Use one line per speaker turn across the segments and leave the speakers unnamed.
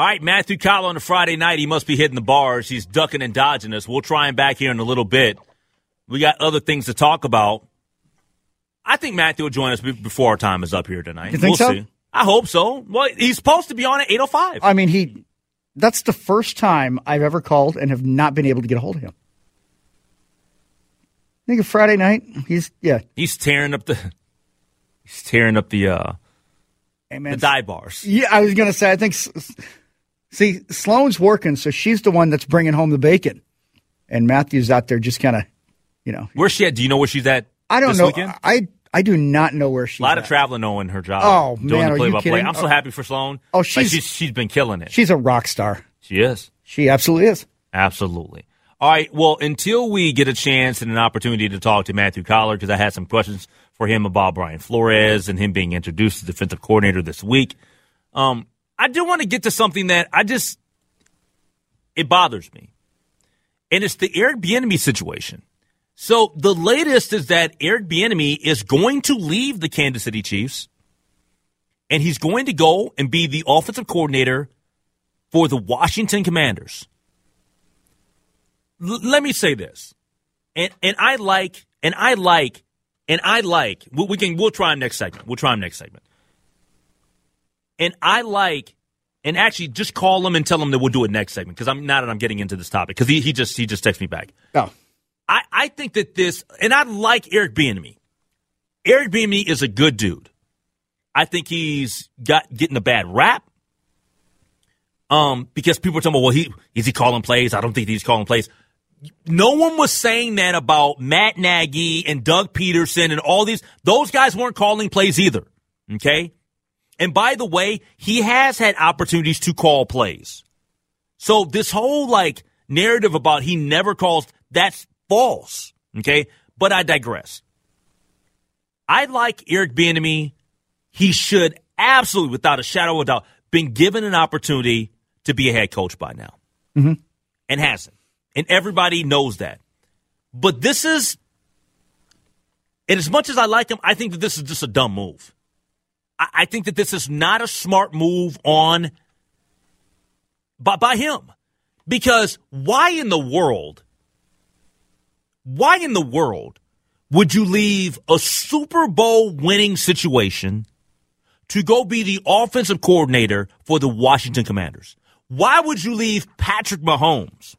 All right, Matthew Coller on a Friday night. He must be hitting the bars. He's ducking and dodging us. We'll try him back here in a little bit. We got other things to talk about. I think Matthew will join us before our time is up here tonight.
You think
we'll
so?
see. I hope so. Well, he's supposed to be on at 8.05.
I mean, he. That's the first time I've ever called and have not been able to get a hold of him. I think a Friday night, he's yeah.
He's tearing up the he's tearing up the uh
man,
the dive bars.
Yeah, I was gonna say. I think. See, Sloane's working, so she's the one that's bringing home the bacon, and Matthew's out there just kind of, you know.
Where's she at? Do you know where she's at?
I don't know.
Weekend?
I I do not know where she's.
A lot of traveling knowing her job.
Oh,
doing
man,
the
are you kidding?
I'm so
Oh.
happy for Sloan.
Oh,
Like,
she's-
she's she's been killing it.
She's a rock star.
She is.
She absolutely is.
Absolutely. All right. Well, until we get a chance and an opportunity to talk to Matthew Coller, because I had some questions for him about Brian Flores and him being introduced as defensive coordinator this week. Um, I do want to get to something that I just it bothers me, and it's the Eric Bieniemy situation. So the latest is that Eric Bieniemy is going to leave the Kansas City Chiefs, and he's going to go and be the offensive coordinator for the Washington Commanders. L- let me say this, and and I like, and I like, and I like. We, we can. We'll try him next segment. We'll try him next segment. And I like, and actually, just call him and tell him that we'll do it next segment because I'm not that I'm getting into this topic because he, he just he just texted me back.
Oh,
I, I think that this, and I like Eric Bieniemy. Eric Bieniemy is a good dude. I think he's got getting a bad rap. Um, because people are talking about, well, he is he calling plays? I don't think he's calling plays. No one was saying that about Matt Nagy and Doug Pederson and all these. Those guys weren't calling plays either. Okay. And by the way, he has had opportunities to call plays. So this whole like narrative about he never calls, that's false. Okay. But I digress. I like Eric Bieniemy. He should absolutely, without a shadow of a doubt, been given an opportunity to be a head coach by now, mm-hmm. and hasn't. And everybody knows that. But this is, and as much as I like him, I think that this is just a dumb move. I, think that this is not a smart move on by, by him. Because why in the world, why in the world would you leave a Super Bowl winning situation to go be the offensive coordinator for the Washington Commanders? Why would you leave Patrick Mahomes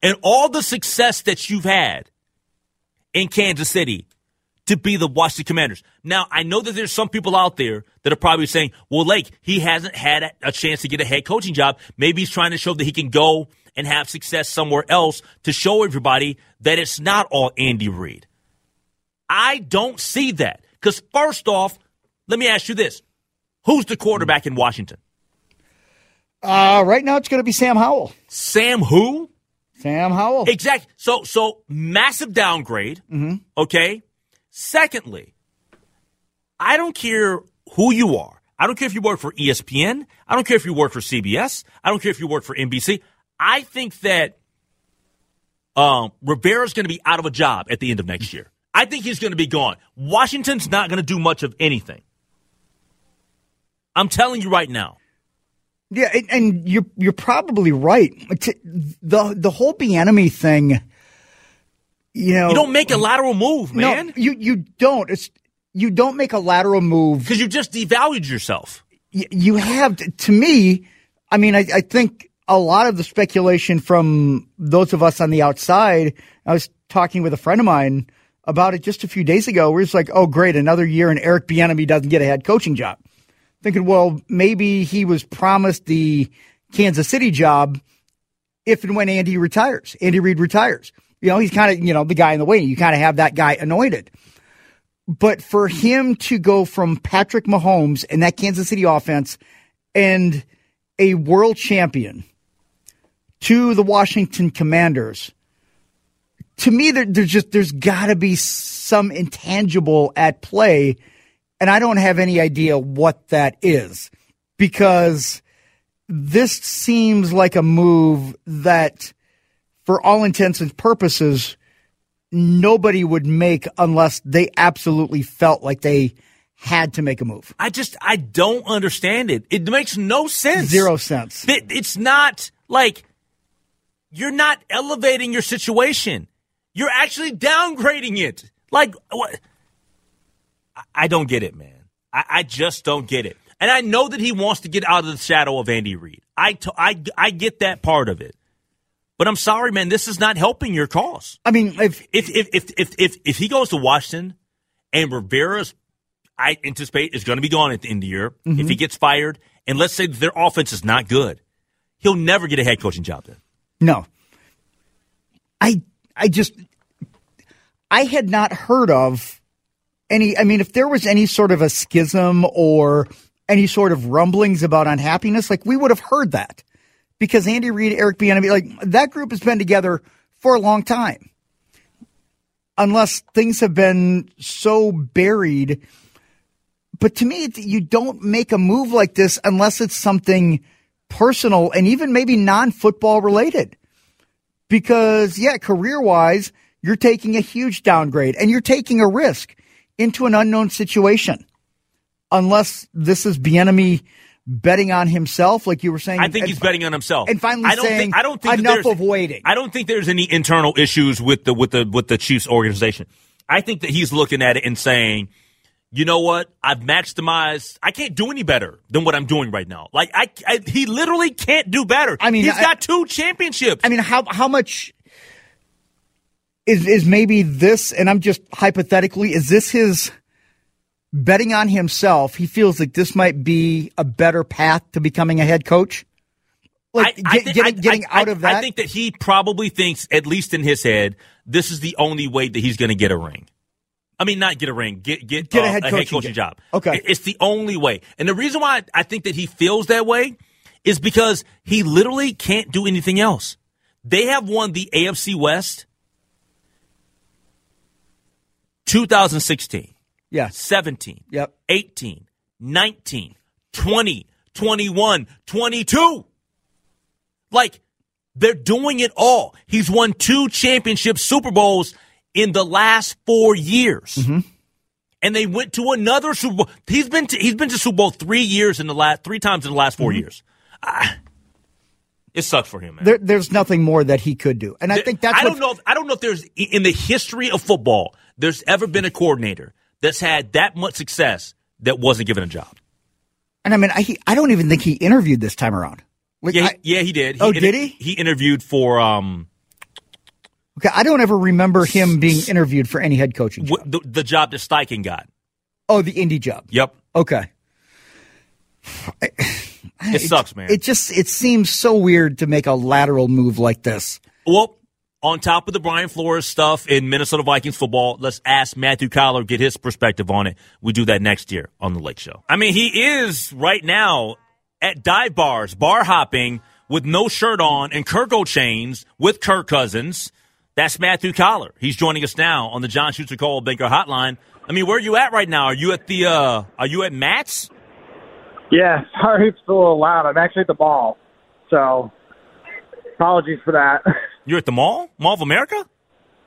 and all the success that you've had in Kansas City to be the Washington Commanders? Now, I know that there's some people out there that are probably saying, well, Lake, he hasn't had a chance to get a head coaching job. Maybe he's trying to show that he can go and have success somewhere else to show everybody that it's not all Andy Reid. I don't see that. Because, first off, let me ask you this who's the quarterback in Washington?
uh, right now it's going to be Sam Howell.
Sam who?
Sam Howell.
Exactly. So so massive downgrade. Okay. Secondly, I don't care who you are. I don't care if you work for ESPN. I don't care if you work for CBS. I don't care if you work for NBC. I think that um, Rivera's going to be out of a job at the end of next year. I think he's going to be gone. Washington's not going to do much of anything. I'm telling you right now.
Yeah, and, and you're you're probably right. The the whole enemy thing, you know,
You don't make a lateral move, man,
No, you you don't. It's you don't make a lateral move.
because you just devalued yourself.
Y- You have to, to me. I mean, I, I think a lot of the speculation from those of us on the outside. I was talking with a friend of mine about it just a few days ago. Where it's like, oh, great, another year, and Eric Bieniemy doesn't get a head coaching job. Thinking, well, maybe he was promised the Kansas City job if and when Andy retires, Andy Reid retires. You know, he's kind of, you know, the guy in the waiting. You kind of have that guy anointed. But for him to go from Patrick Mahomes and that Kansas City offense and a world champion to the Washington Commanders, to me, there, there's just, there's got to be some intangible at play. And I don't have any idea what that is because this seems like a move that, for all intents and purposes, nobody would make unless they absolutely felt like they had to make a move.
I just I don't understand it. It makes no sense.
Zero sense.
It- It's not like you're not elevating your situation. You're actually downgrading it. Like what? I- don't get it, man. I, I just don't get it. And I know that he wants to get out of the shadow of Andy Reid. I, I, I get that part of it. But I'm sorry, man. This is not helping your cause.
I mean, if
If if if if if, if he goes to Washington and Rivera's, I anticipate is going to be gone at the end of the year. If mm-hmm. he gets fired, and let's say that their offense is not good, he'll never get a head coaching job. Then
no, I I just I had not heard of any. I mean, if there was any sort of a schism or any sort of rumblings about unhappiness, like we would have heard that because Andy Reid, Eric Bieniemy, like that group has been together for a long time. Unless things have been so buried. But to me, you don't make a move like this unless it's something personal and even maybe non football related. Because, yeah, career wise, you're taking a huge downgrade and you're taking a risk into an unknown situation. Unless this is Bieniemy betting on himself, like you were saying.
I think
and
he's betting on himself.
and finally
I don't
saying,
think I don't think
enough of waiting.
I don't think there's any internal issues with the with the with the Chiefs organization. I think that he's looking at it and saying, you know what? I've maximized. I can't do any better than what I'm doing right now. Like I, I he literally can't do better.
I mean,
he's
I-
got two championships.
I mean, how how much is is maybe this? And I'm just hypothetically, is this his betting on himself? He feels like this might be a better path to becoming a head coach. Like
I- I
get- getting,
I-
getting
I-
out of that.
I think that he probably thinks, at least in his head, this is the only way that he's going to get a ring. I mean, not get a ring, get get,
Get a
uh,
head coaching
job.
Okay.
It's the only way. And the reason why I think that he feels that way is because he literally can't do anything else. They have won the AFC West 2016,
yeah.
17,
Yep.
18, 19, 20, 21, 22. Like, they're doing it all. He's won two championship Super Bowls in the last four years. And they went to another Super Bowl. He's been to, he's been to Super Bowl three years in the last three times in the last 4 years. Ah, it sucks for him, man.
There, there's nothing more that he could do, and I think that's
I don't know. If, I don't know if there's in the history of football there's ever been a coordinator that's had that much success that wasn't given a job.
And I mean, I I don't even think he interviewed this time around. Like,
Yeah, he,
I,
yeah, he did. He
Oh,
inter-
did he?
He interviewed for um
okay, I don't ever remember him being interviewed for any head coaching. Job.
the, the job that Steichen got.
Oh, the Indy job.
Yep,
Okay.
it sucks, man.
It just it seems so weird to make a lateral move like this.
well, on top of the Brian Flores stuff in Minnesota Vikings football, let's ask Matthew Coller get his perspective on it. We do that next year on the Lake Show. I mean, he is right now at dive bars, bar hopping with no shirt on and Kirko Chainz with Kirk Cousins. That's Matthew Coller. He's joining us now on the John Schutzer Coldwell Banker Hotline. I mean, where are you at right now? Are you at the uh are you at Matt's?
Yeah, sorry it's a little loud. I'm actually at the ball. so apologies for that.
You're at the mall? Mall of America?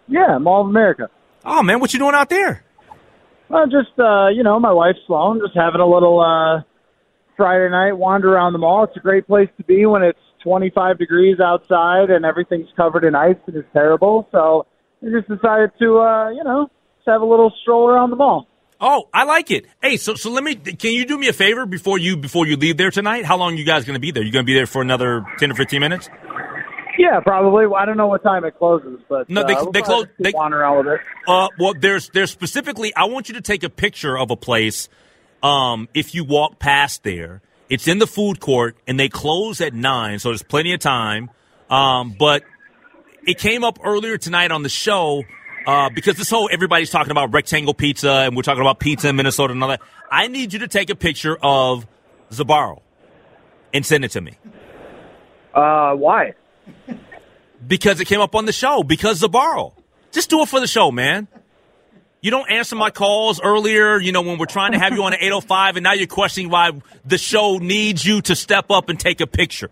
yeah, Mall of America.
Oh man, what you doing out there?
Well, just uh, you know, my wife Sloan, just having a little uh, Friday night wander around the mall. It's a great place to be when it's 25 degrees outside and everything's covered in ice and it's terrible. So we just decided to, uh, you know, just have a little stroll around the mall.
Oh, I like it. Hey, so so let me. Can you do me a favor before you before you leave there tonight? How long you guys going to be there? You going to be there for another ten or fifteen minutes?
Yeah, probably. I don't know what time it closes, but
No, they-
uh, we'll
they close- they-
wander around with it.
Uh, well, there's there's specifically. I want you to take a picture of a place. Um, if you walk past there, it's in the food court, and they close at nine, so there's plenty of time. Um, but it came up earlier tonight on the show uh, because this whole everybody's talking about rectangle pizza, and we're talking about pizza in Minnesota and all that. I need you to take a picture of Sbarro and send it to me.
Uh, why?
Because it came up on the show. Because Sbarro. Just do it for the show, man. You don't answer my calls earlier, you know, when we're trying to have you on an 805, and now you're questioning why the show needs you to step up and take a picture.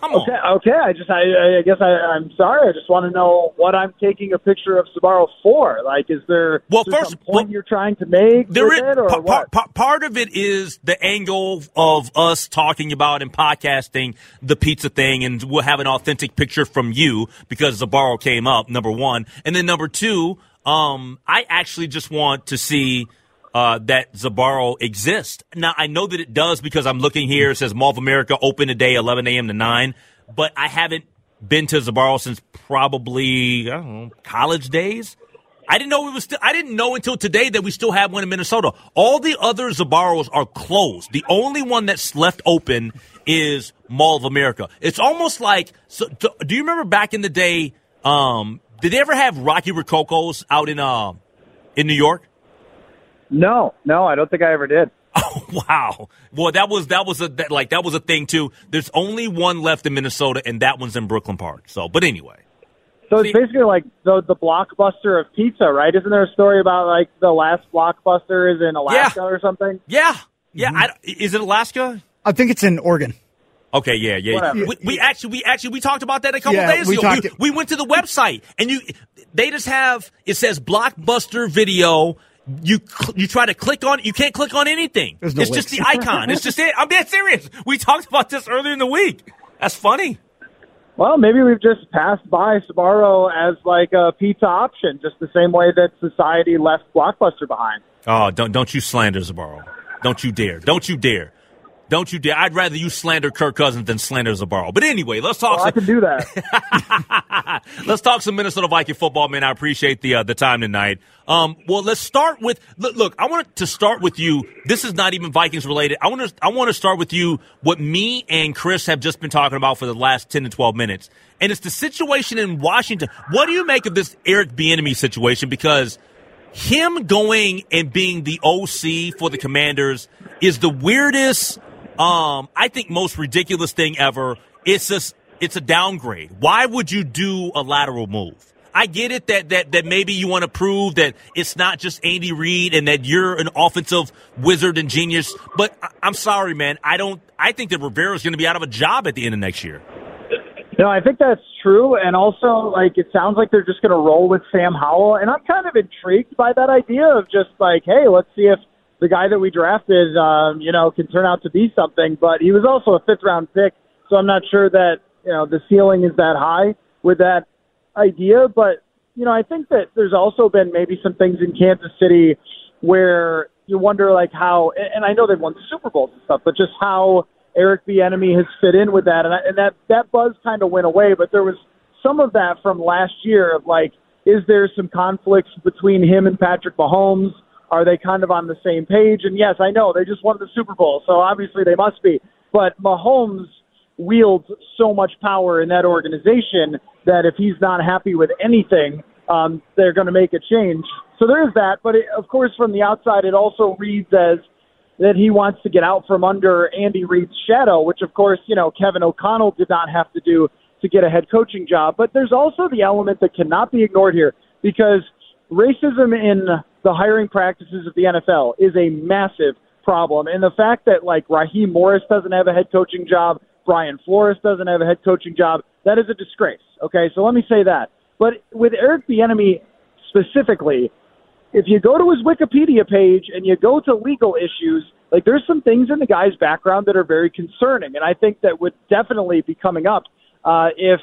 Come
Okay,
on.
okay. I just, I, I guess I, I'm sorry. I just want to know what I'm taking a picture of Sbarro for. Like, is there,
Well,
is there
first-
some point
well,
you're trying to make
There is,
it, or
pa-
what?
pa- pa- part of it is the angle of us talking about and podcasting the pizza thing, and we'll have an authentic picture from you because Sbarro came up, number one. And then number two, um, I actually just want to see uh, that Sbarro exists. Now, I know that it does because I'm looking here. It says Mall of America open today, 11 a.m. to 9, but I haven't been to Sbarro since probably, know, college days. I didn't know it was still, I didn't know until today that we still have one in Minnesota. All the other Sbarros are closed. The only one that's left open is Mall of America. It's almost like, so, do do you remember back in the day, um, did they ever have Rocky Rococo's out in, uh, in New York?
No, no, I don't think I ever did.
Oh wow! Well, that was that was a that, like that was a thing too. There's only one left in Minnesota, and that one's in Brooklyn Park. So, but anyway,
So
See-
it's basically like the the blockbuster of pizza, right? Isn't there a story about like the last blockbuster is in Alaska or something?
yeah, yeah. Mm-hmm. I, is it Alaska?
I think it's in Oregon.
Okay, yeah, yeah. We, we actually, we actually, we talked about that a couple
Yeah,
days
we
ago.
talked-
we, we went to the website, and you, they just have it says blockbuster video. You cl- you try to click on, you can't click on anything.
No
it's just the icon. it's just it. I'm dead serious. We talked about this earlier in the week. That's funny.
Well, maybe we've just passed by Sbarro as like a pizza option, just the same way that society left Blockbuster behind.
Oh, don't don't you slander Sbarro. Don't you dare. Don't you dare. Don't you dare. I'd rather you slander Kirk Cousins than slander Sbarro. But anyway, let's talk
Well, I can do that.
let's talk some Minnesota Viking football, man. I appreciate the uh, the time tonight. Um, well, let's start with look, look. I want to start with you. This is not even Vikings related. I want to I want to start with you. What me and Chris have just been talking about for the last ten to twelve minutes, and it's the situation in Washington. What do you make of this Eric Bieniemy situation? Because him going and being the OC for the Commanders is the weirdest, um, I think most ridiculous thing ever. It's just, it's a downgrade. Why would you do a lateral move? I get it that, that, that maybe you want to prove that it's not just Andy Reid and that you're an offensive wizard and genius, but I, I'm sorry, man. I don't, I think that Rivera's going to be out of a job at the end of next year.
No, I think that's true, and also like it sounds like they're just going to roll with Sam Howell, and I'm kind of intrigued by that idea of just like, hey, let's see if the guy that we drafted, um, you know, can turn out to be something. But he was also a fifth round pick, so I'm not sure that you know the ceiling is that high with that idea. But you know, I think that there's also been maybe some things in Kansas City where you wonder like how, and I know they've won Super Bowls and stuff, but just how Eric Bieniemy has fit in with that, and, I, and that that buzz kind of went away. But there was some of that from last year of like, is there some conflicts between him and Patrick Mahomes? Are they kind of on the same page? And yes, I know they just won the Super Bowl, so obviously they must be. But Mahomes wields so much power in that organization that if he's not happy with anything, um, they're going to make a change. So there is that. But it, of course, from the outside, it also reads as that he wants to get out from under Andy Reid's shadow, which of course, you know, Kevin O'Connell did not have to do to get a head coaching job. But there's also the element that cannot be ignored here because racism in the hiring practices of the NFL is a massive problem. And the fact that like Raheem Morris doesn't have a head coaching job, Brian Flores doesn't have a head coaching job, that is a disgrace. Okay, so let me say that. But with Eric Bieniemy specifically, if you go to his Wikipedia page and you go to legal issues, like there's some things in the guy's background that are very concerning, and I think that would definitely be coming up uh, if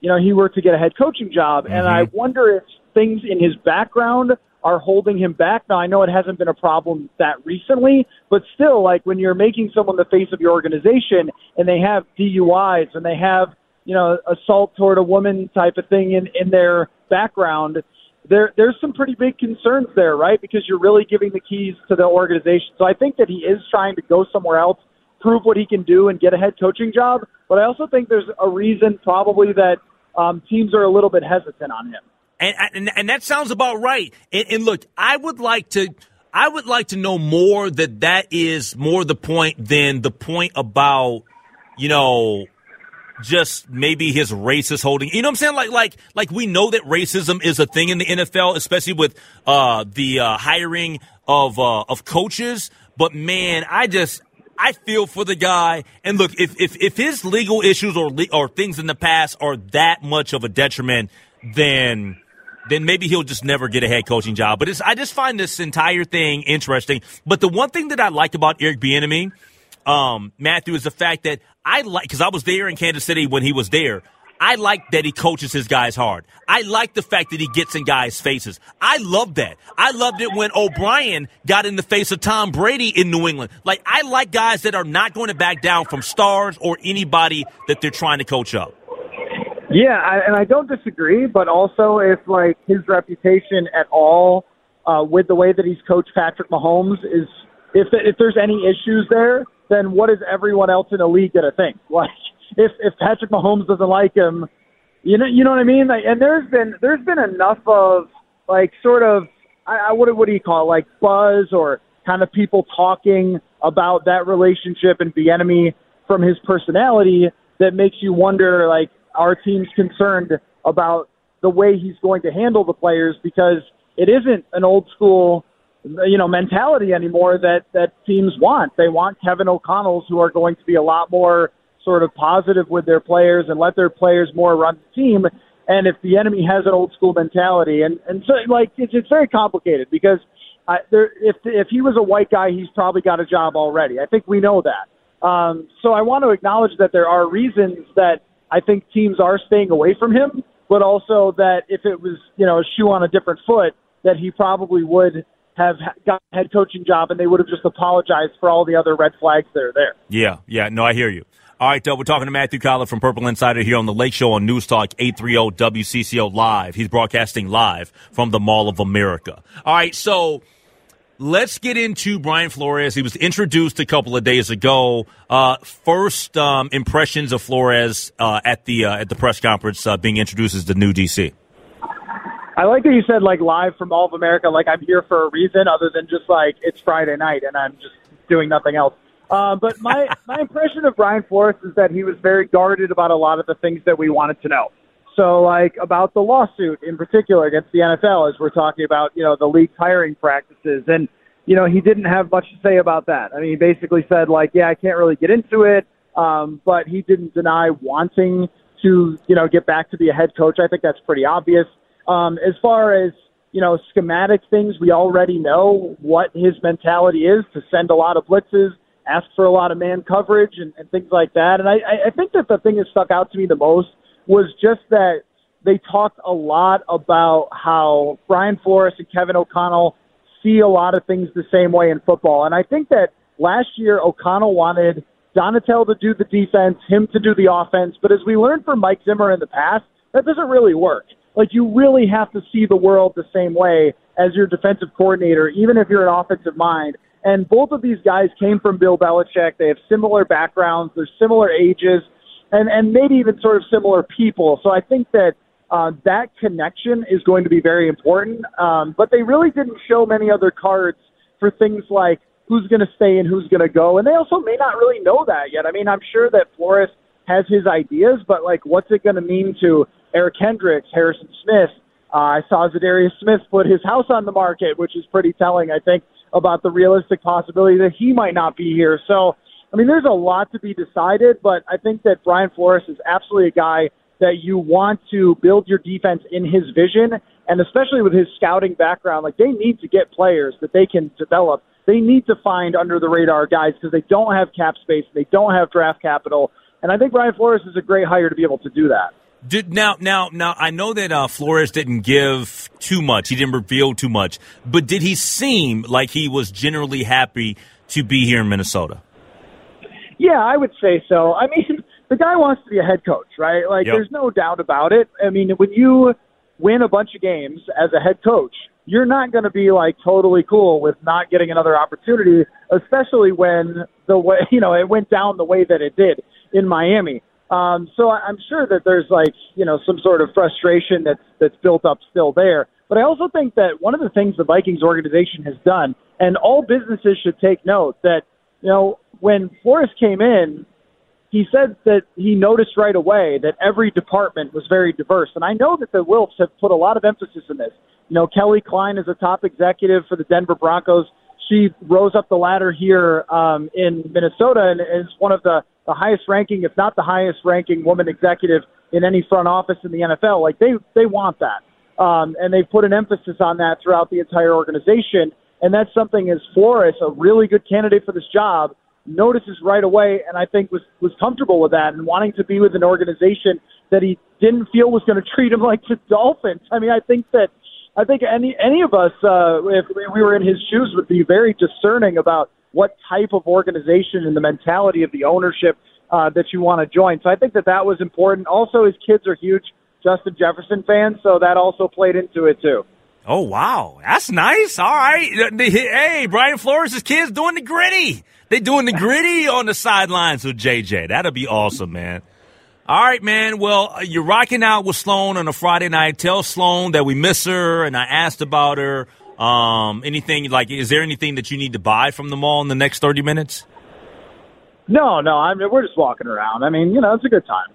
you know he were to get a head coaching job. And I wonder if things in his background are holding him back. Now I know it hasn't been a problem that recently, but still, like when you're making someone the face of your organization and they have DUIs and they have you know assault toward a woman type of thing in in their background there there's some pretty big concerns there, right? Because you're really giving the keys to the organization. So I think that he is trying to go somewhere else, prove what he can do, and get a head coaching job. But I also think there's a reason probably that um, teams are a little bit hesitant on him.
And, and and that sounds about right. And, and look, I would like to I would like to know more that that is more the point than the point about you know just maybe his racist holding. You know what I'm saying? Like like like we know that racism is a thing in the NFL, especially with uh, the uh, hiring of uh, of coaches. But man, I just I feel for the guy. And look, if if, if his legal issues or or things in the past are that much of a detriment, then then maybe he'll just never get a head coaching job. But I just find this entire thing interesting. But the one thing that I like about Eric Bieniemy, um, Matthew, is the fact that I like because I was there in Kansas City when he was there. I like that he coaches his guys hard. I like the fact that he gets in guys' faces. I love that. I loved it when O'Brien got in the face of Tom Brady in New England. Like, I like guys that are not going to back down from stars or anybody that they're trying to coach up.
Yeah, I, and I don't disagree, but also if like his reputation at all uh, with the way that he's coached Patrick Mahomes is if if there's any issues there, then what is everyone else in the league gonna think? Like if if Patrick Mahomes doesn't like him, you know you know what I mean? Like, and there's been there's been enough of like sort of I, I what what do you call it like buzz or kind of people talking about that relationship and the enemy from his personality that makes you wonder like our team's concerned about the way he's going to handle the players because it isn't an old school you know mentality anymore that that teams want. They want Kevin O'Connell's who are going to be a lot more sort of positive with their players and let their players more run the team. And if the enemy has an old school mentality, and and so like it's it's very complicated because I, there, if if he was a white guy, he's probably got a job already. I think we know that. Um, so I want to acknowledge that there are reasons that I think teams are staying away from him, but also that if it was, you know, a shoe on a different foot, that he probably would have got a head coaching job and they would have just apologized for all the other red flags that are there.
Yeah, yeah, no, I hear you. All right, uh, we're talking to Matthew Coller from Purple Insider here on the Lake Show on News Talk 830 WCCO Live. He's broadcasting live from the Mall of America. All right, so let's get into Brian Flores. He was introduced a couple of days ago. Uh, first um, impressions of Flores uh, at the uh, at the press conference uh, being introduced as the new DC.
I like that you said like live from all of America. Like I'm here for a reason other than just like it's Friday night and I'm just doing nothing else. Uh, but my my impression of Brian Flores is that he was very guarded about a lot of the things that we wanted to know. So, like about the lawsuit in particular against the NFL, as we're talking about, you know, the league's hiring practices, and you know, he didn't have much to say about that. I mean, he basically said like, yeah, I can't really get into it, um, but he didn't deny wanting to, you know, get back to be a head coach. I think that's pretty obvious. Um, as far as you know, schematic things, we already know what his mentality is to send a lot of blitzes, ask for a lot of man coverage, and, and things like that. And I, I think that the thing that stuck out to me the most was just that they talked a lot about how Brian Flores and Kevin O'Connell see a lot of things the same way in football. And I think that last year O'Connell wanted Donatell to do the defense, him to do the offense. But as we learned from Mike Zimmer in the past, that doesn't really work. Like you really have to see the world the same way as your defensive coordinator, even if you're an offensive mind. And both of these guys came from Bill Belichick. They have similar backgrounds. They're similar ages and and maybe even sort of similar people. So I think that uh, that connection is going to be very important. Um, but they really didn't show many other cards for things like who's going to stay and who's going to go, and they also may not really know that yet. I mean, I'm sure that Flores has his ideas, but like, what's it going to mean to Eric Kendricks, Harrison Smith? Uh, I saw Za'Darius Smith put his house on the market, which is pretty telling, I think, about the realistic possibility that he might not be here. So I mean, there's a lot to be decided, but I think that Brian Flores is absolutely a guy that you want to build your defense in his vision, and especially with his scouting background, like they need to get players that they can develop. They need to find under the radar guys because they don't have cap space, they don't have draft capital, and I think Brian Flores is a great hire to be able to do that.
Did now now now I know that uh, Flores didn't give too much. He didn't reveal too much, but did he seem like he was generally happy to be here in Minnesota?
Yeah, I would say so. I mean, the guy wants to be a head coach, right? Like, yep. there's no doubt about it. I mean, when you win a bunch of games as a head coach, you're not going to be like totally cool with not getting another opportunity, especially when the way you know it went down the way that it did in Miami. Um, so I'm sure that there's like you know some sort of frustration that's that's built up still there. But I also think that one of the things the Vikings organization has done, and all businesses should take note that you know when Flores came in, he said that he noticed right away that every department was very diverse. And I know that the Wilfs have put a lot of emphasis in this. You know, Kelly Kleine is a top executive for the Denver Broncos. she rose up the ladder here um, in Minnesota and is one of the, the highest ranking, if not the highest ranking woman executive in any front office in the NFL. Like they, they want that. Um, and they've put an emphasis on that throughout the entire organization. And that's something as Flores, a really good candidate for this job, notices right away and I think was, was comfortable with that and wanting to be with an organization that he didn't feel was going to treat him like the Dolphins. I mean, I think that I think any any of us, uh, if we were in his shoes, would be very discerning about what type of organization and the mentality of the ownership uh, that you want to join. So I think that that was important. Also, his kids are huge Justin Jefferson fans, so that also played into it too.
Oh wow, that's nice. All right, hey, Brian Flores' kids doing the griddy. They doing the griddy on the sidelines with JJ. That'll be awesome, man. All right, man. Well, uh, you're rocking out with Sloan on a Friday night. Tell Sloan that we miss her, and I asked about her. Um, anything like, is there anything that you need to buy from the mall in the next 30 minutes?
No, no. I mean, we're just walking around. I mean, you know, it's a good time.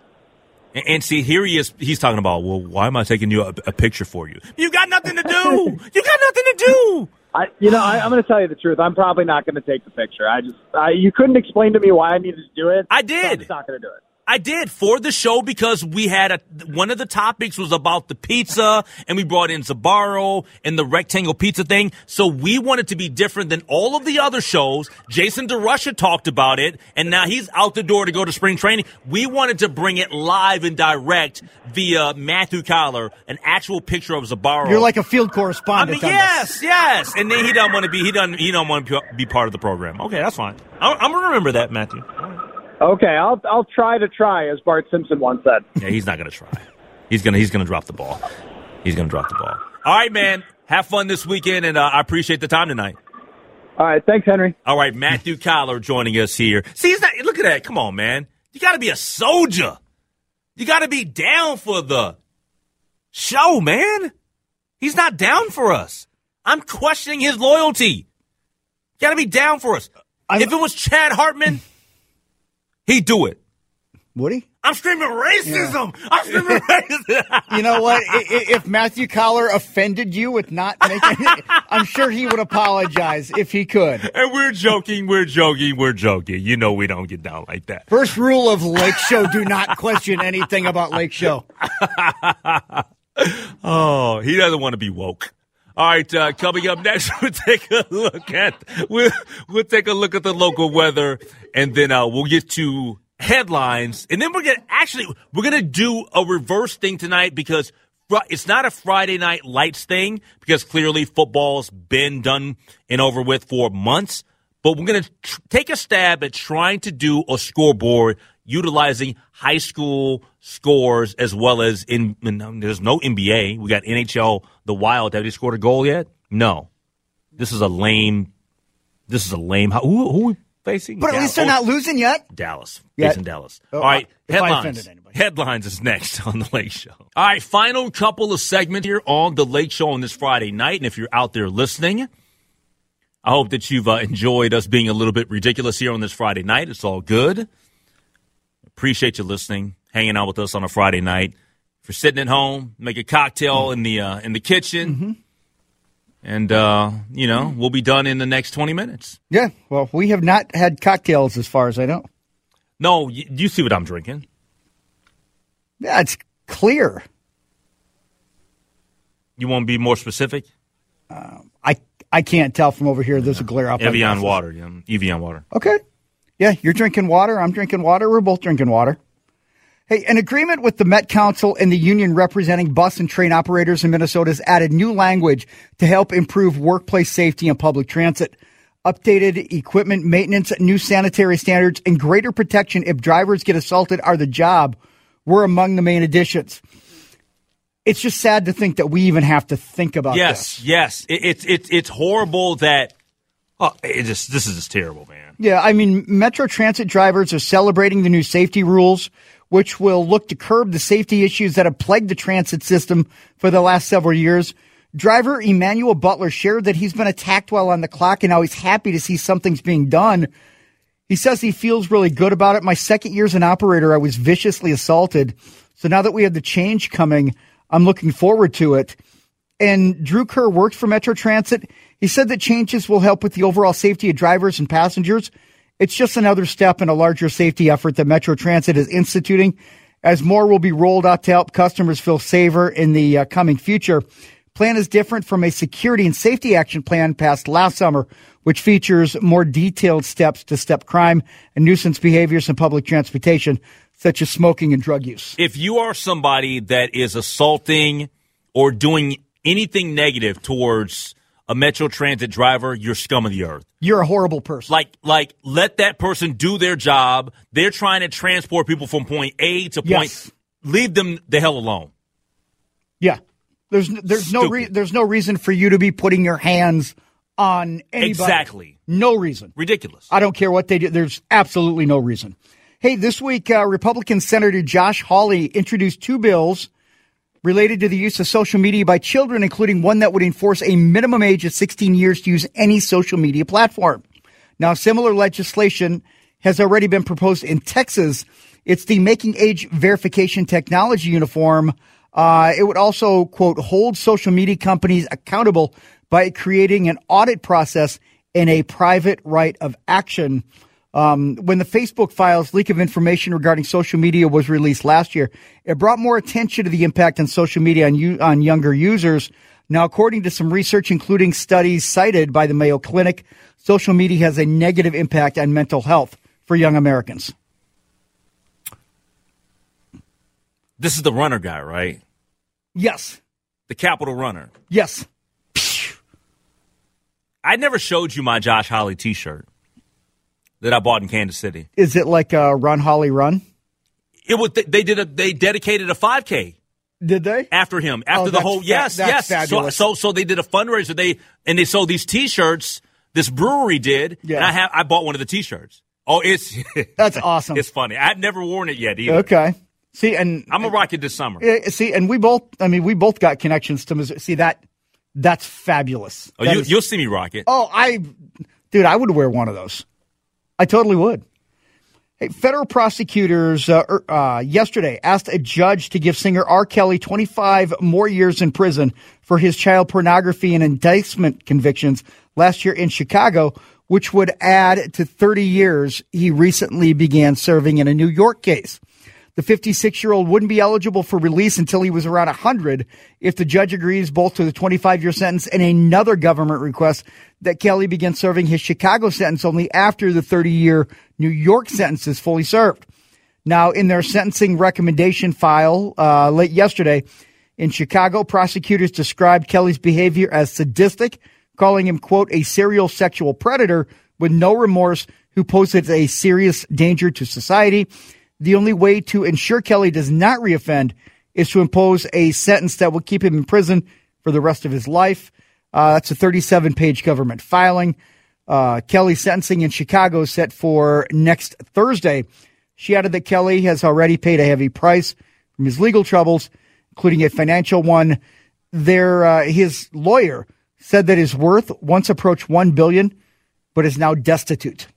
And, and see, here he is. He's talking about, well, why am I taking you a, a picture for you? You got nothing to do. you got nothing to do.
I, you know, I, I'm going to tell you the truth. I'm probably not going to take the picture. I just, I, you couldn't explain to me why I needed to do it.
I did. So
I'm just not going to do it.
I did for the show because we had a one of the topics was about the pizza and we brought in Sbarro and the rectangle pizza thing. So we wanted to be different than all of the other shows. Jason DeRusha talked about it and now he's out the door to go to spring training. We wanted to bring it live and direct via Matthew Coller, an actual picture of Sbarro.
You're like a field correspondent.
I mean, yes, yes. And then he doesn't want to be he doesn't he don't want to be part of the program. Okay, that's fine. I'm, I'm gonna remember that, Matthew.
Okay, I'll I'll try to try, as Bart Simpson once said.
Yeah, he's not going to try. He's gonna he's gonna drop the ball. He's gonna drop the ball. All right, man. Have fun this weekend, and uh, I appreciate the time tonight.
All right, thanks, Henry.
All right, Matthew Coller joining us here. See, he's not. Look at that. Come on, man. You got to be a soldier. You got to be down for the show, man. He's not down for us. I'm questioning his loyalty. Got to be down for us. I'm, if it was Chad Hartman. He'd do it.
Would he?
I'm screaming racism. Yeah. I'm screaming racism.
you know what? If Matthew Coller offended you with not making it, I'm sure he would apologize if he could.
And we're joking, we're joking, we're joking. You know we don't get down like that.
First rule of Lake Show, do not question anything about Lake Show.
oh, he doesn't want to be woke. All right, uh, coming up next, we'll take a look at we'll we'll take a look at the local weather, and then uh, we'll get to headlines, and then we're gonna actually we're gonna do a reverse thing tonight because it's not a Friday night lights thing because clearly football's been done and over with for months. But we're gonna tr- take a stab at trying to do a scoreboard utilizing high school scores as well as in, in, there's no NBA. We got NHL, the Wild. Have they scored a goal yet? No. This is a lame. This is a lame. Who, who are we facing?
But at Dallas. least they're not losing yet.
Dallas. Yet. Facing Dallas. Oh, All right. Headlines. Headlines is next on the Lake Show. All right. Final couple of segments here on the Lake Show on this Friday night. And if you're out there listening, I hope that you've uh, enjoyed us being a little bit ridiculous here on this Friday night. It's all good. Appreciate you listening, hanging out with us on a Friday night. For sitting at home, make a cocktail mm. in the uh, in the kitchen. Mm-hmm. And uh, you know we'll be done in the next twenty minutes.
Yeah, well, we have not had cocktails as far as I know.
No, you, you see what I'm drinking?
Yeah, it's clear.
You want to be more specific?
Um, I I can't tell from over here. There's a glare out.
Evian water, yeah. Evian water.
Okay. Yeah, you're drinking water. I'm drinking water. We're both drinking water. Hey, an agreement with the Met Council and the union representing bus and train operators in Minnesota has added new language to help improve workplace safety and public transit. Updated equipment maintenance, new sanitary standards, and greater protection if drivers get assaulted are the job were among the main additions. It's just sad to think that we even have to think about
yes,
this.
Yes, yes. It's it's it's horrible that Oh, it just this is just terrible, man.
Yeah, I mean, Metro Transit drivers are celebrating the new safety rules, which will look to curb the safety issues that have plagued the transit system for the last several years. Driver Emmanuel Butler shared that he's been attacked while on the clock, and now he's happy to see something's being done. He says he feels really good about it. My second year as an operator, I was viciously assaulted. So now that we have the change coming, I'm looking forward to it. And Drew Kerr works for Metro Transit. He said that changes will help with the overall safety of drivers and passengers. It's just another step in a larger safety effort that Metro Transit is instituting as more will be rolled out to help customers feel safer in the uh, coming future. Plan is different from a security and safety action plan passed last summer, which features more detailed steps to step crime and nuisance behaviors in public transportation, such as smoking and drug use.
If you are somebody that is assaulting or doing anything negative towards a Metro Transit driver, you're scum of the earth.
You're a horrible person.
Like, like, let that person do their job. They're trying to transport people from point A to point.
Yes.
Leave them the hell alone.
Yeah. There's there's no re- there's no reason for you to be putting your hands on anybody.
Exactly.
No reason.
Ridiculous.
I don't care what they do. There's absolutely no reason. Hey, this week, uh, Republican Senator Josh Hawley introduced two bills related to the use of social media by children, including one that would enforce a minimum age of 16 years to use any social media platform. Now, similar legislation has already been proposed in Texas. It's the Making Age Verification Technology Uniform. Uh, it would also, quote, hold social media companies accountable by creating an audit process and a private right of action. Um, when the Facebook files leak of information regarding social media was released last year, it brought more attention to the impact on social media on, you, on younger users. Now, according to some research, including studies cited by the Mayo Clinic, social media has a negative impact on mental health for young Americans.
This is the runner guy, right?
Yes.
The Capital Runner.
Yes.
I never showed you my Josh Hawley T-shirt that I bought in Kansas City.
Is it like a Run Hawley Run?
It was they did a they dedicated a 5K
Did they?
after him oh, after
Oh,
the whole yes
that's
yes so,
fabulous.
so so they did a fundraiser they and they sold these T-shirts this brewery did
Yeah.
and I have I bought one of the T-shirts. Oh, it's
That's awesome.
it's funny. I've never worn it yet either.
okay. See, and
I'm gonna rock it this summer.
See, and we both. I mean, we both got connections to Missouri. See that? That's fabulous.
Oh,
That
you, you'll see me rock it.
Oh, I, dude, I would wear one of those. I totally would. Hey, federal prosecutors uh, er, uh, yesterday asked a judge to give singer R. Kelly 25 more years in prison for his child pornography and indictment convictions last year in Chicago, which would add to 30 years he recently began serving in a New York case. The 56 year old wouldn't be eligible for release until he was around 100 if the judge agrees both to the 25 year sentence and another government request that Kelly begin serving his Chicago sentence only after the 30 year New York sentence is fully served. Now, in their sentencing recommendation file uh, late yesterday in Chicago, prosecutors described Kelly's behavior as sadistic, calling him, quote, a serial sexual predator with no remorse who poses a serious danger to society. The only way to ensure Kelly does not reoffend is to impose a sentence that will keep him in prison for the rest of his life. Uh, that's a 37 page government filing. Uh, Kelly's sentencing in Chicago is set for next Thursday. She added that Kelly has already paid a heavy price from his legal troubles, including a financial one. There, uh, his lawyer said that his worth once approached one billion, but is now destitute.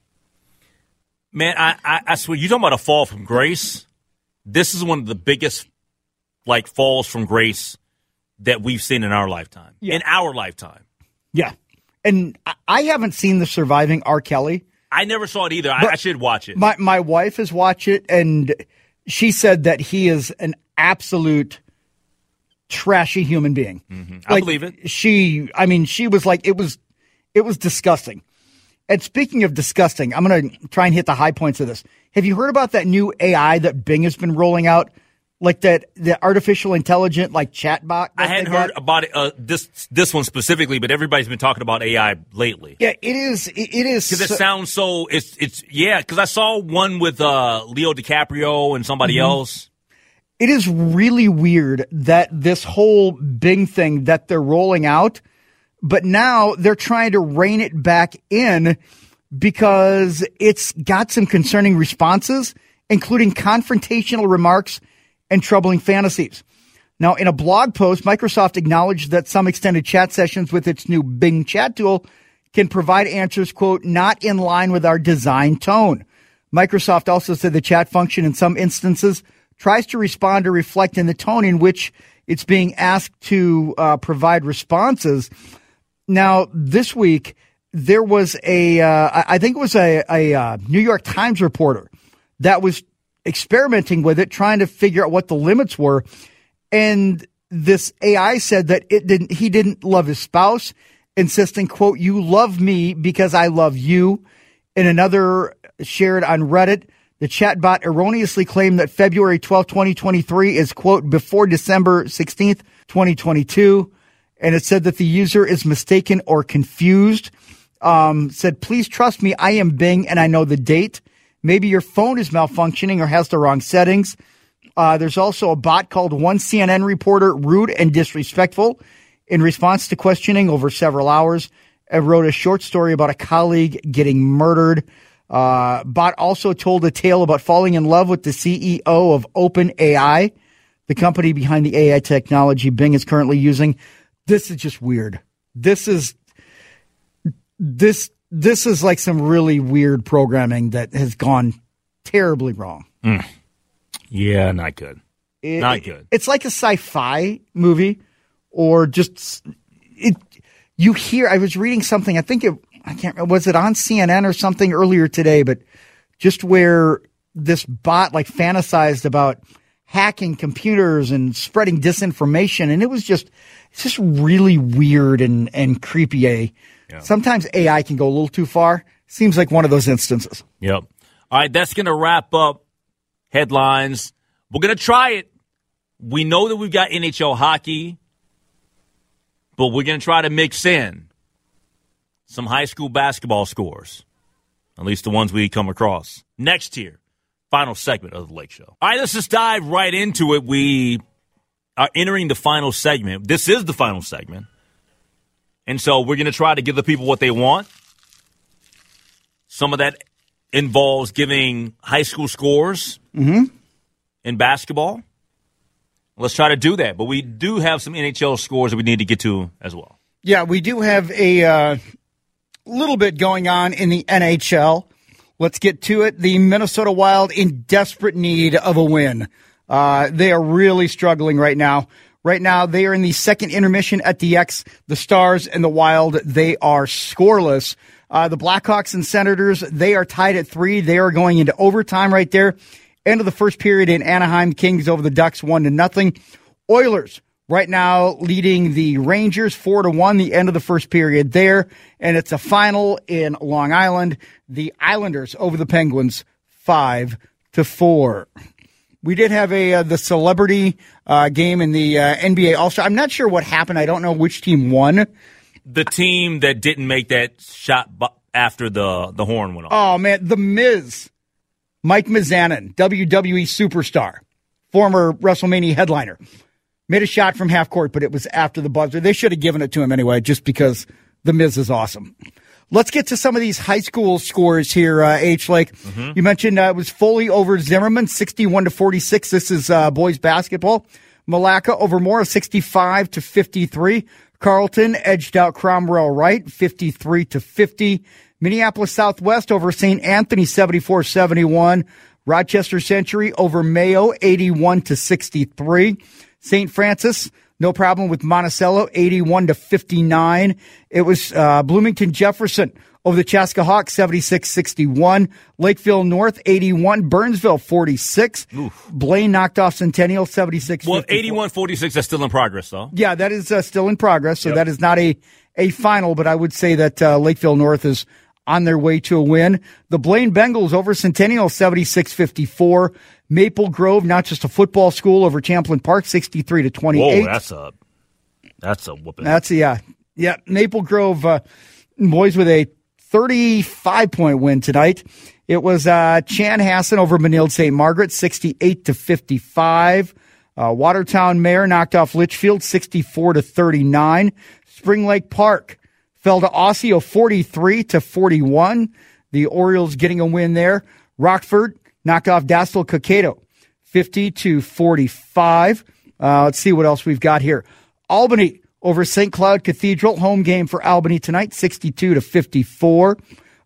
Man, I, I, I swear, you talking about a fall from grace? This is one of the biggest, like, falls from grace that we've seen in our lifetime.
Yeah.
In our lifetime.
Yeah, and I- haven't seen the surviving R. Kelly.
I never saw it either. I, I should watch it.
My my wife has watched it, and she said that he is an absolute trashy human being.
Mm-hmm. I believe it.
She, I mean, she was like, it was, it was disgusting. And speaking of disgusting, I'm going to try and hit the high points of this. Have you heard about that new AI that Bing has been rolling out? Like that, the artificial intelligent, like chatbot?
I hadn't
got?
heard about it, uh, this this one specifically, but everybody's been talking about AI lately.
Yeah, it is. It, it is.
Because it sounds so. It's it's yeah. Because I saw one with uh, Leo DiCaprio and somebody
Mm-hmm.
else.
it is really weird that this whole Bing thing that they're rolling out, but now they're trying to rein it back in because it's got some concerning responses, including confrontational remarks and troubling fantasies. Now, in a blog post, Microsoft acknowledged that some extended chat sessions with its new Bing chat tool can provide answers, quote, not in line with our design tone. Microsoft also said the chat function in some instances tries to respond or reflect in the tone in which it's being asked to uh, provide responses. Now, this week, there was a, uh, I think it was a, a uh, New York Times reporter that was experimenting with it, trying to figure out what the limits were. And this AI said that it didn't, he didn't love his spouse, insisting, quote, you love me because I love you. In another shared on Reddit, the chatbot erroneously claimed that February 12, 2023 is, quote, before December 16th, 2022. And it said that the user is mistaken or confused. Um, said, please trust me. I am Bing and I know the date. Maybe your phone is malfunctioning or has the wrong settings. Uh, there's also a bot called One CNN Reporter, rude and disrespectful. In response to questioning over several hours, I wrote a short story about a colleague getting murdered. Uh, bot also told a tale about falling in love with the CEO of OpenAI, the company behind the AI technology Bing is currently using. This is just weird. This is this this is like some really weird programming that has gone terribly wrong.
Mm. Yeah, not good.
It,
not good.
It's like a sci-fi movie, or just it. You hear? I was reading something. I think it. I can't. remember. Was it on CNN or something earlier today? But just where this bot like fantasized about hacking computers and spreading disinformation, and it was just it's just really weird and and creepy. A yeah. sometimes AI can go a little too far. Seems like one of those instances.
Yep. All right, that's going to wrap up headlines. We're going to try it. We know that we've got NHL hockey, but we're going to try to mix in some high school basketball scores, at least the ones we come across. Next year, final segment of the Lake Show. All right, let's just dive right into it. We are entering the final segment. This is the final segment. And so we're going to try to give the people what they want. Some of that involves giving high school scores
mm-hmm.
in basketball. Let's try to do that. But we do have some NHL scores that we need to get to as well.
Yeah, we do have a uh, little bit going on in the NHL. Let's get to it. The Minnesota Wild in desperate need of a win. Uh, they are really struggling right now. Right now, they are in the second intermission at the X. The Stars and the Wild, they are scoreless. Uh, the Blackhawks and Senators, they are tied at three. They are going into overtime right there. End of the first period in Anaheim, Kings over the Ducks, one to nothing. Oilers right now leading the Rangers four to one. The end of the first period there, and it's a final in Long Island. The Islanders over the Penguins five to four. We did have a uh, the celebrity uh, game in the uh, NBA All Star. I'm not sure what happened. I don't know which team won
the team that didn't make that shot after the the horn went off.
Oh man, the Miz, Mike Mizanin, WWE superstar, former WrestleMania headliner, made a shot from half court, but it was after the buzzer. They should have given it to him anyway, just because the Miz is awesome. Let's get to some of these high school scores here, uh, H. Lake. Mm-hmm. You mentioned uh, it was Foley over Zimmerman, 61 to 46. This is uh, boys basketball. Milaca over Mora, 65 to 53. Carlton edged out Cromwell Wright 53 to 50. Minneapolis Southwest over St. Anthony 74 71. Rochester Century over Mayo 81 to 63. St. Francis no problem with Monticello 81 to 59. It was uh, Bloomington Jefferson over the Chaska Hawks, 76 61. Lakeville North, 81. Burnsville, 46. Oof. Blaine knocked off Centennial, 76
Well, 81 46, that's still in progress, though.
Yeah, that is uh, still in progress. So yep. that is not a, a final, but I would say that uh, Lakeville North is on their way to a win. The Blaine Bengals over Centennial, 76 54. Maple Grove, not just a football school, over Champlin Park, 63 to 28.
Whoa, that's a, that's a whooping.
That's, yeah. Yeah, Maple Grove uh, boys with a 35 point win tonight. It was uh, Chanhassen over Benilde St. Margaret, 68 to 55. Uh, Watertown Mayer knocked off Litchfield, 64 to 39. Spring Lake Park fell to Osseo, 43 to 41. The Orioles getting a win there. Rockford knocked off Dassel Cokato, 50 to 45. Uh, let's see what else we've got here. Albany over St. Cloud Cathedral. Home game for Albany tonight, 62 to 54.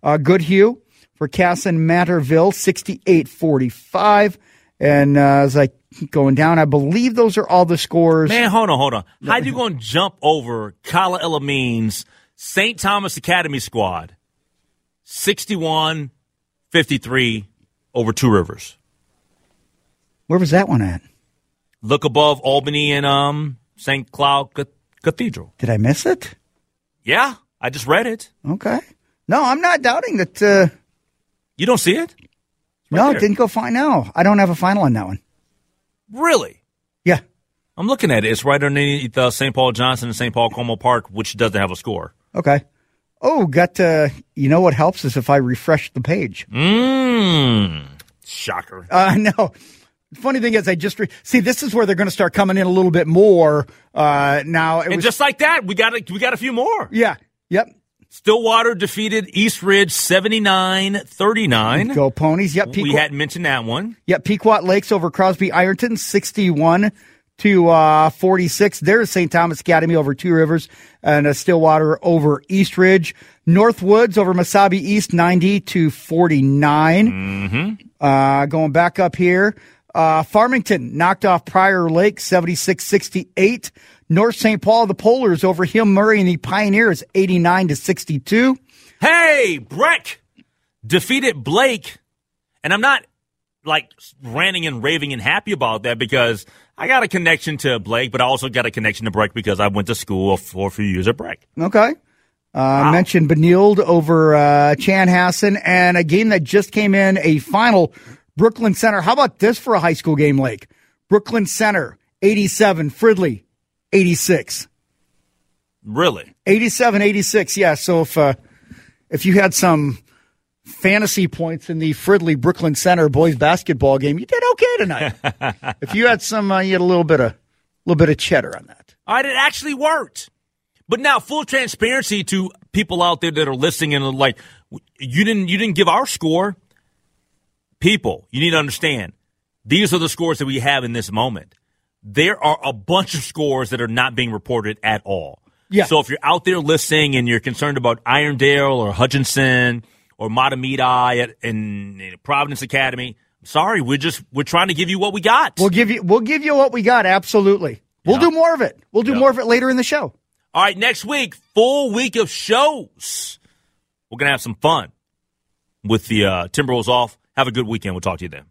Uh, Goodhue for Kasson-Mantorville, 68 45. And uh, as I going down. I believe those are all the scores.
Man, hold on, hold on. How you going to jump over Kala Elamines St. Thomas Academy squad 61 53 over Two Rivers?
Where was that one at?
Look above Albany and um, St. Cloud Cathedral.
Did I miss it?
Yeah, I just read it.
Okay. No, I'm not doubting that. Uh,
you don't see it?
Right no, it didn't go fine. No, I don't have a final on that one.
Really?
Yeah.
I'm looking at it. It's right underneath uh, St. Paul Johnson and St. Paul Como Park, which doesn't have a score.
Okay. Oh, got uh, you know what helps is if I refresh the page.
Mmm. Shocker.
Uh, know. Funny thing is, I just re- see this is where they're going to start coming in a little bit more. Uh, now,
and was, just like that, we got a, we got a few more.
Yeah. Yep.
Stillwater defeated East Ridge 79 39.
Go Ponies. Yep.
Pequot, we hadn't mentioned that one.
Yep. Pequot Lakes over Crosby Ironton 61 to uh, 46. There's St. Thomas Academy over Two Rivers and uh, Stillwater over East Ridge. Northwoods over Mesabi East 90 to 49.
Mm-hmm.
Uh, going back up here. Uh, Farmington knocked off Prior Lake 76 68. North St. Paul, the Polars over Hill Murray and the Pioneers 89 to 62.
Hey, Breck defeated Blake. And I'm not like ranting and raving and happy about that because I got a connection to Blake, but I also got a connection to Breck because I went to school for a few years at Breck.
Okay. Uh, wow. I mentioned Benilde over uh, Chanhassen and a game that just came in, a final Brooklyn Center. How about this for a high school game, Lake? Brooklyn Center, 87, Fridley, 86.
Really?
87, 86. Yeah. So if, uh, if you had some fantasy points in the Fridley Brooklyn Center boys basketball game, you did okay tonight. if you had some, uh, you had a little bit of, little bit of cheddar on that.
All right. It actually worked. But now full transparency to people out there that are listening and like, you didn't, you didn't give our score. People, you need to understand. These are the scores that we have in this moment there are a bunch of scores that are not being reported at all.
Yeah.
So if you're out there listening and you're concerned about Irondale or Hutchinson or Mahtomedi at in, in Providence Academy, sorry, we're just we're trying to give you what we got.
We'll give you we'll give you what we got. Absolutely. We'll yeah. do more of it. We'll do yeah. more of it later in the show.
All right, next week, full week of shows. We're gonna have some fun with the uh, Timberwolves off. Have a good weekend. We'll talk to you then.